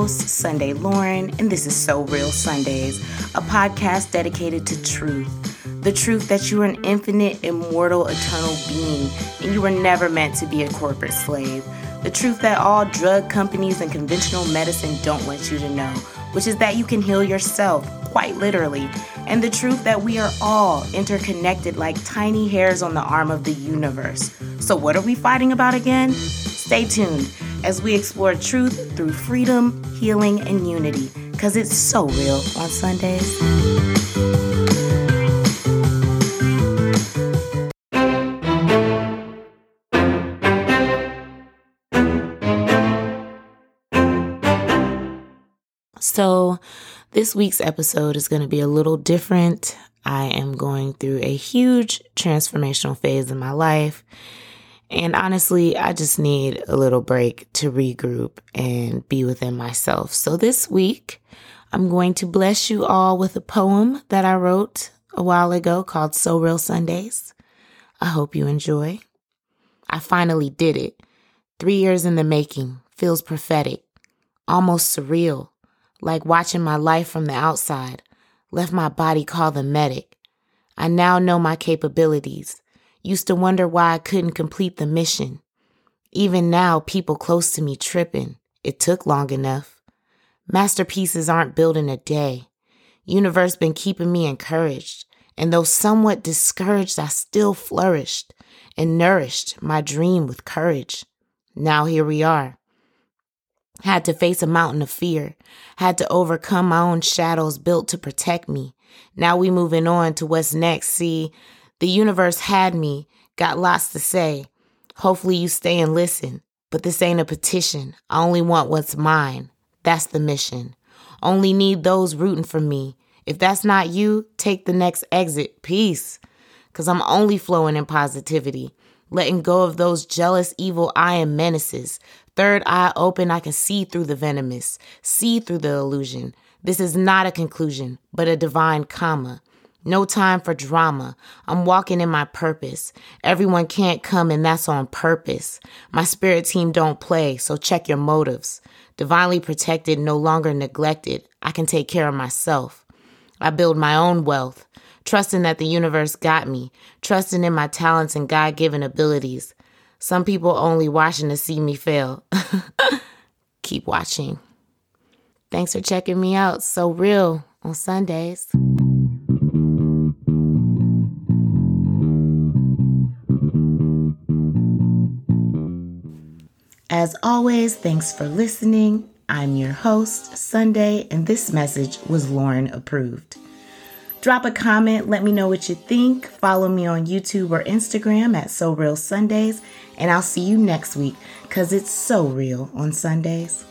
host, Sunday Lauren, and this is So Real Sundays, a podcast dedicated to truth. The truth that you are an infinite, immortal, eternal being, and you were never meant to be a corporate slave. The truth that all drug companies and conventional medicine don't want you to know, which is that you can heal yourself, quite literally. And the truth that we are all interconnected like tiny hairs on the arm of the universe. So, what are we fighting about again? Stay tuned as we explore truth through freedom, healing, and unity, because it's so real on Sundays. So, this week's episode is going to be a little different. I am going through a huge transformational phase in my life. And honestly, I just need a little break to regroup and be within myself. So this week, I'm going to bless you all with a poem that I wrote a while ago called So Real Sundays. I hope you enjoy. I finally did it. Three years in the making. Feels prophetic. Almost surreal. Like watching my life from the outside. Left my body call the medic. I now know my capabilities. Used to wonder why I couldn't complete the mission. Even now, people close to me tripping. It took long enough. Masterpieces aren't built in a day. Universe been keeping me encouraged. And though somewhat discouraged, I still flourished and nourished my dream with courage. Now here we are. Had to face a mountain of fear. Had to overcome my own shadows built to protect me. Now we moving on to what's next. See, the universe had me, got lots to say. Hopefully you stay and listen. But this ain't a petition. I only want what's mine. That's the mission. Only need those rooting for me. If that's not you, take the next exit. Peace. Cause I'm only flowing in positivity. Letting go of those jealous, evil eye and menaces. Third eye open, I can see through the venomous, see through the illusion. This is not a conclusion, but a divine comma. No time for drama. I'm walking in my purpose. Everyone can't come and that's on purpose. My spirit team don't play, so check your motives. Divinely protected, no longer neglected. I can take care of myself. I build my own wealth, trusting that the universe got me, trusting in my talents and God given abilities. Some people only watching to see me fail. Keep watching. Thanks for checking me out. So real on Sundays. As always, thanks for listening. I'm your host, Sunday, and this message was Lauren approved. Drop a comment, let me know what you think. Follow me on YouTube or Instagram at So Real Sundays, and I'll see you next week because it's so real on Sundays.